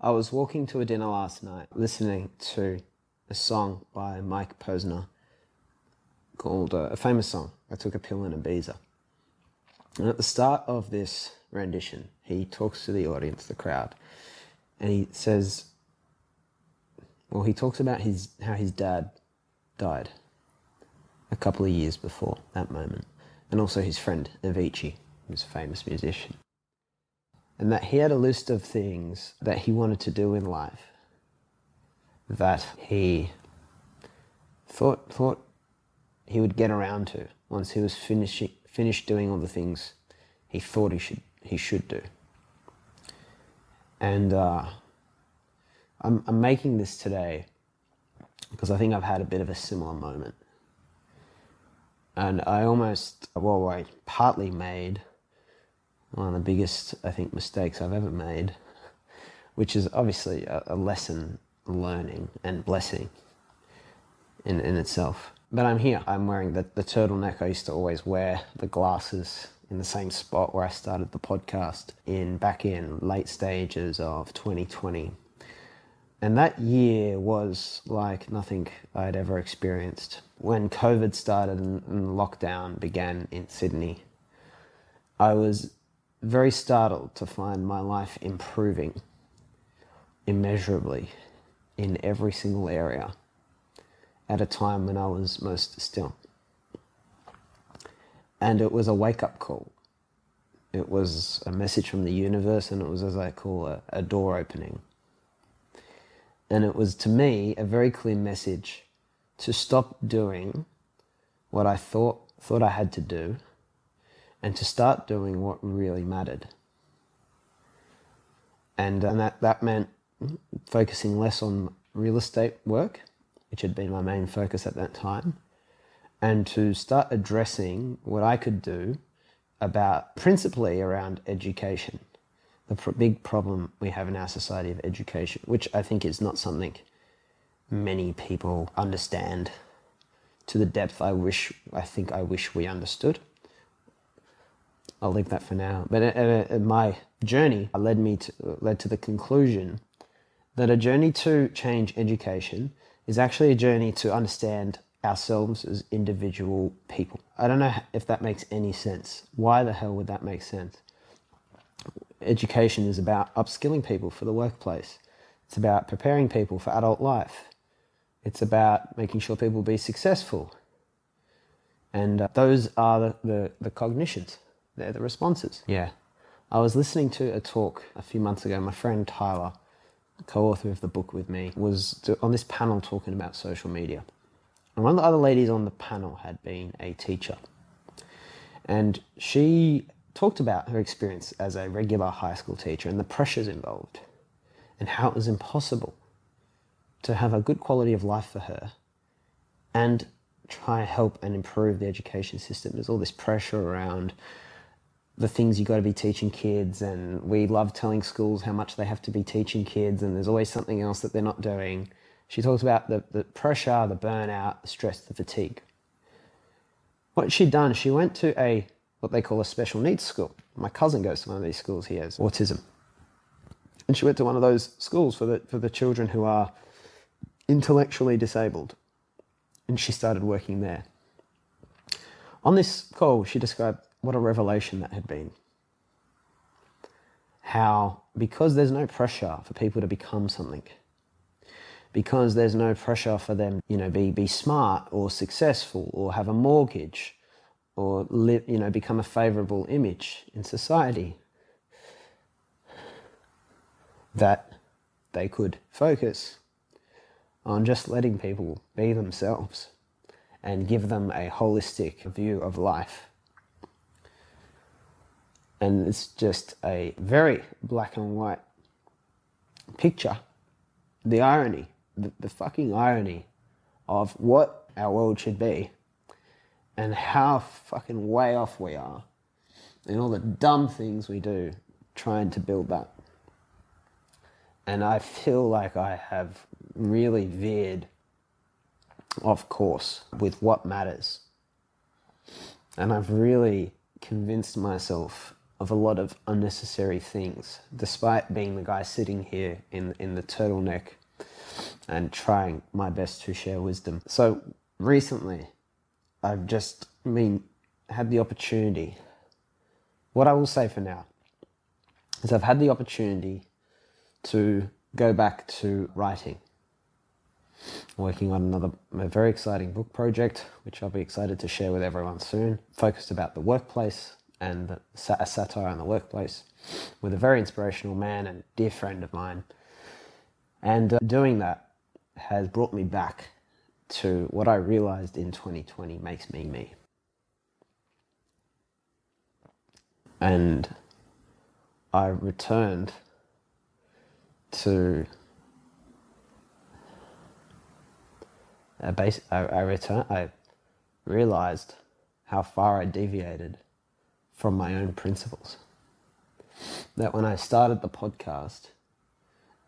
I was walking to a dinner last night listening to a song by Mike Posner called uh, a famous song, I Took a Pill in Ibiza. And at the start of this rendition, he talks to the audience, the crowd, and he says, well, he talks about his how his dad died a couple of years before that moment, and also his friend Avicii, who's a famous musician, and that he had a list of things that he wanted to do in life that he thought thought he would get around to once he was finishing finished doing all the things he thought he should he should do. And uh, I'm, I'm making this today because I think I've had a bit of a similar moment. And I almost, well, I partly made one of the biggest, I think, mistakes I've ever made, which is obviously a, a lesson learning and blessing in, in itself. But I'm here. I'm wearing the, the turtleneck I used to always wear, the glasses in the same spot where I started the podcast in back in late stages of 2020. And that year was like nothing I'd ever experienced. When COVID started and, and lockdown began in Sydney, I was very startled to find my life improving immeasurably in every single area at a time when I was most still. And it was a wake up call. It was a message from the universe, and it was, as I call it, a door opening. And it was to me a very clear message to stop doing what I thought, thought I had to do and to start doing what really mattered. And, uh, and that, that meant focusing less on real estate work, which had been my main focus at that time, and to start addressing what I could do about principally around education, the pr- big problem we have in our society of education, which I think is not something many people understand to the depth I wish, I think I wish we understood. I'll leave that for now. But my journey led me to, led to the conclusion that a journey to change education is actually a journey to understand ourselves as individual people. I don't know if that makes any sense. Why the hell would that make sense? Education is about upskilling people for the workplace. It's about preparing people for adult life. It's about making sure people be successful. And uh, those are the, the, the cognitions. They're the responses. Yeah. I was listening to a talk a few months ago. My friend Tyler, co-author of the book with me, was on this panel talking about social media. And one of the other ladies on the panel had been a teacher. And she talked about her experience as a regular high school teacher and the pressures involved and how it was impossible to have a good quality of life for her and try and help and improve the education system. There's all this pressure around the things you got to be teaching kids, and we love telling schools how much they have to be teaching kids, and there's always something else that they're not doing. She talks about the, the pressure, the burnout, the stress, the fatigue. What she'd done, she went to a what they call a special needs school. My cousin goes to one of these schools. He has autism, and she went to one of those schools for the for the children who are intellectually disabled, and she started working there. On this call, she described what a revelation that had been. How, because there's no pressure for people to become something, because there's no pressure for them, you know, be, be smart or successful or have a mortgage or you know, become a favorable image in society, that they could focus on just letting people be themselves and give them a holistic view of life and it's just a very black and white picture. The irony, the, the fucking irony of what our world should be and how fucking way off we are and all the dumb things we do trying to build that. And I feel like I have really veered off course with what matters. And I've really convinced myself of a lot of unnecessary things, despite being the guy sitting here in, in the turtleneck and trying my best to share wisdom. So recently, I've just I mean had the opportunity. What I will say for now is I've had the opportunity to go back to writing. Working on another very exciting book project, which I'll be excited to share with everyone soon, focused about the workplace and a satire on the workplace, with a very inspirational man and dear friend of mine. And uh, doing that has brought me back to what I realized in 2020 makes me me. And I returned to a base, I, I return, I realized how far I deviated from my own principles. That when I started the podcast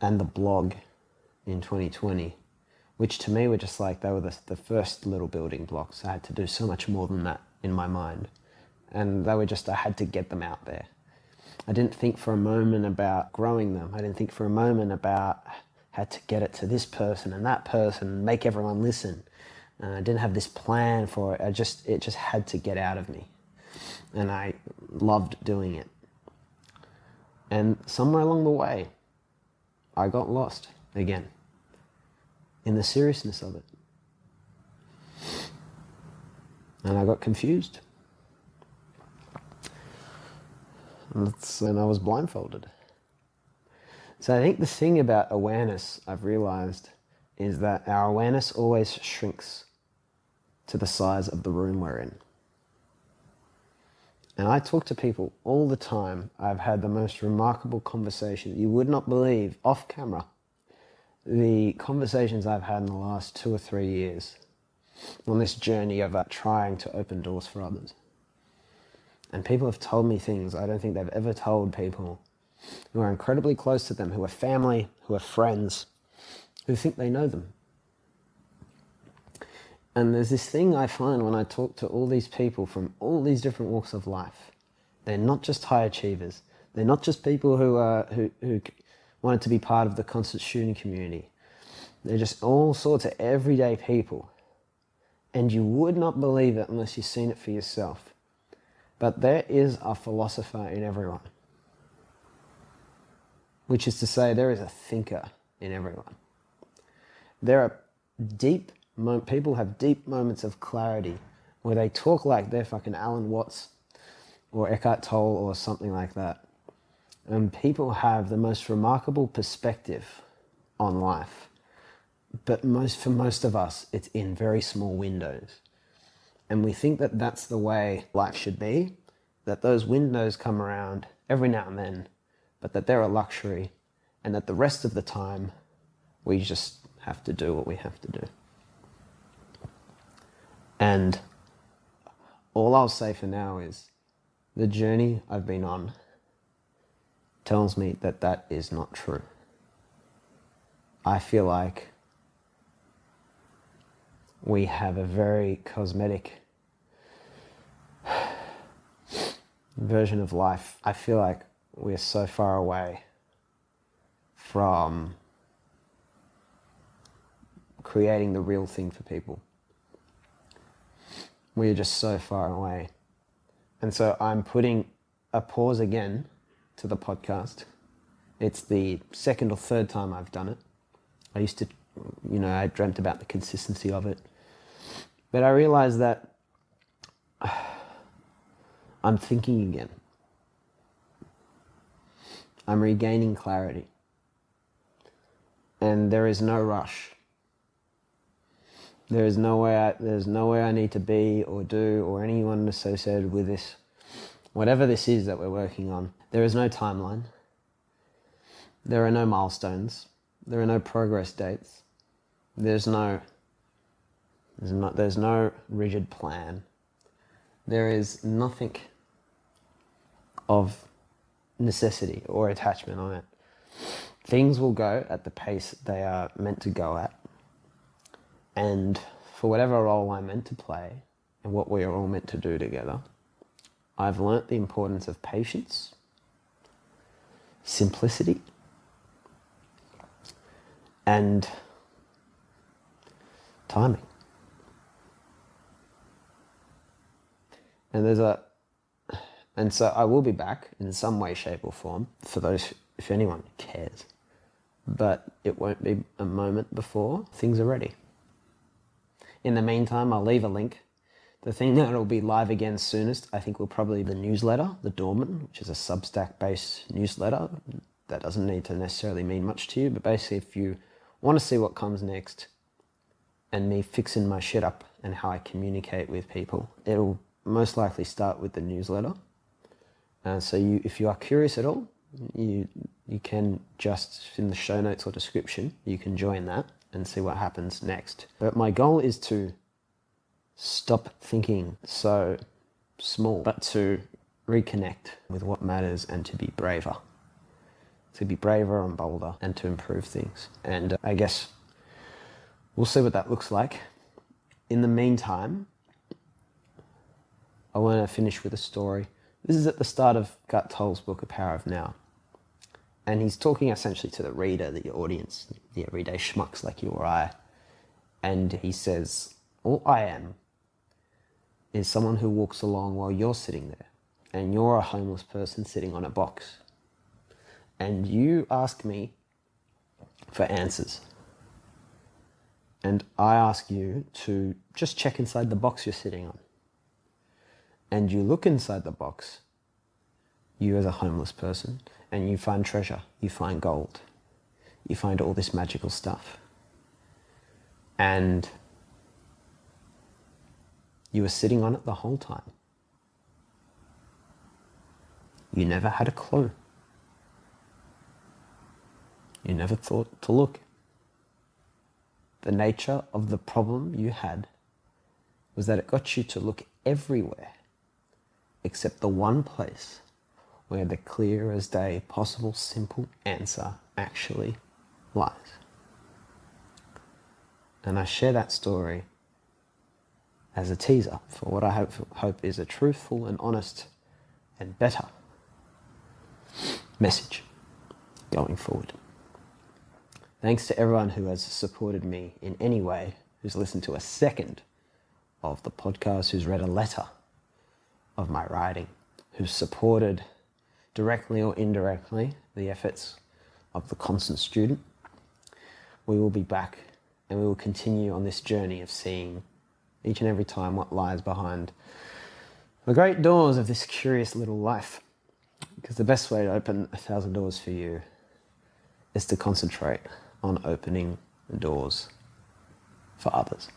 and the blog in 2020, which to me were just like they were the, the first little building blocks. I had to do so much more than that in my mind. And they were just, I had to get them out there. I didn't think for a moment about growing them. I didn't think for a moment about how to get it to this person and that person make everyone listen. Uh, I didn't have this plan for it. I just it just had to get out of me, and I loved doing it. And somewhere along the way, I got lost again in the seriousness of it, and I got confused. and I was blindfolded. So I think the thing about awareness I've realized is that our awareness always shrinks to the size of the room we're in. And I talk to people all the time. I've had the most remarkable conversations. You would not believe off camera the conversations I've had in the last two or three years on this journey of uh, trying to open doors for others. And people have told me things I don't think they've ever told people who are incredibly close to them, who are family, who are friends, who think they know them. And there's this thing I find when I talk to all these people from all these different walks of life. They're not just high achievers. They're not just people who, are, who, who wanted to be part of the constant student community. They're just all sorts of everyday people. And you would not believe it unless you've seen it for yourself. But there is a philosopher in everyone, which is to say, there is a thinker in everyone. There are deep people have deep moments of clarity where they talk like they're fucking Alan Watts or Eckhart Tolle or something like that. And people have the most remarkable perspective on life. But most for most of us, it's in very small windows. And we think that that's the way life should be, that those windows come around every now and then, but that they're a luxury, and that the rest of the time we just have to do what we have to do. And all I'll say for now is the journey I've been on tells me that that is not true. I feel like we have a very cosmetic version of life. I feel like we're so far away from creating the real thing for people. We're just so far away. And so I'm putting a pause again to the podcast. It's the second or third time I've done it. I used to, you know, I dreamt about the consistency of it. But I realized that I'm thinking again. I'm regaining clarity. And there is no rush. There is nowhere there's nowhere I need to be or do or anyone associated with this. Whatever this is that we're working on, there is no timeline. There are no milestones. There are no progress dates. There's no there's no, there's no rigid plan. There is nothing of necessity or attachment on it. Things will go at the pace they are meant to go at. And for whatever role I'm meant to play and what we are all meant to do together, I've learnt the importance of patience, simplicity, and timing. And there's a, and so I will be back in some way, shape, or form for those, if anyone cares. But it won't be a moment before things are ready. In the meantime, I'll leave a link. The thing that will be live again soonest, I think, will probably be the newsletter, the Dorman, which is a Substack based newsletter. That doesn't need to necessarily mean much to you, but basically, if you want to see what comes next and me fixing my shit up and how I communicate with people, it'll most likely start with the newsletter. Uh, so you, if you are curious at all, you you can just in the show notes or description you can join that and see what happens next. But my goal is to stop thinking so small, but to reconnect with what matters and to be braver. To be braver and bolder and to improve things. And uh, I guess we'll see what that looks like. In the meantime, I want to finish with a story. This is at the start of Eckhart Tolle's book, A Power of Now. And he's talking essentially to the reader, the audience, the everyday schmucks like you or I. And he says, All I am is someone who walks along while you're sitting there. And you're a homeless person sitting on a box. And you ask me for answers. And I ask you to just check inside the box you're sitting on and you look inside the box, you as a homeless person, and you find treasure, you find gold, you find all this magical stuff. And you were sitting on it the whole time. You never had a clue. You never thought to look. The nature of the problem you had was that it got you to look everywhere except the one place where the clear as day possible simple answer actually lies. And I share that story as a teaser for what I hope, hope is a truthful and honest and better message going forward. Thanks to everyone who has supported me in any way, who's listened to a second of the podcast, who's read a letter of my writing, who's supported directly or indirectly the efforts of the constant student. We will be back and we will continue on this journey of seeing each and every time what lies behind the great doors of this curious little life. Because the best way to open a thousand doors for you is to concentrate on opening the doors for others.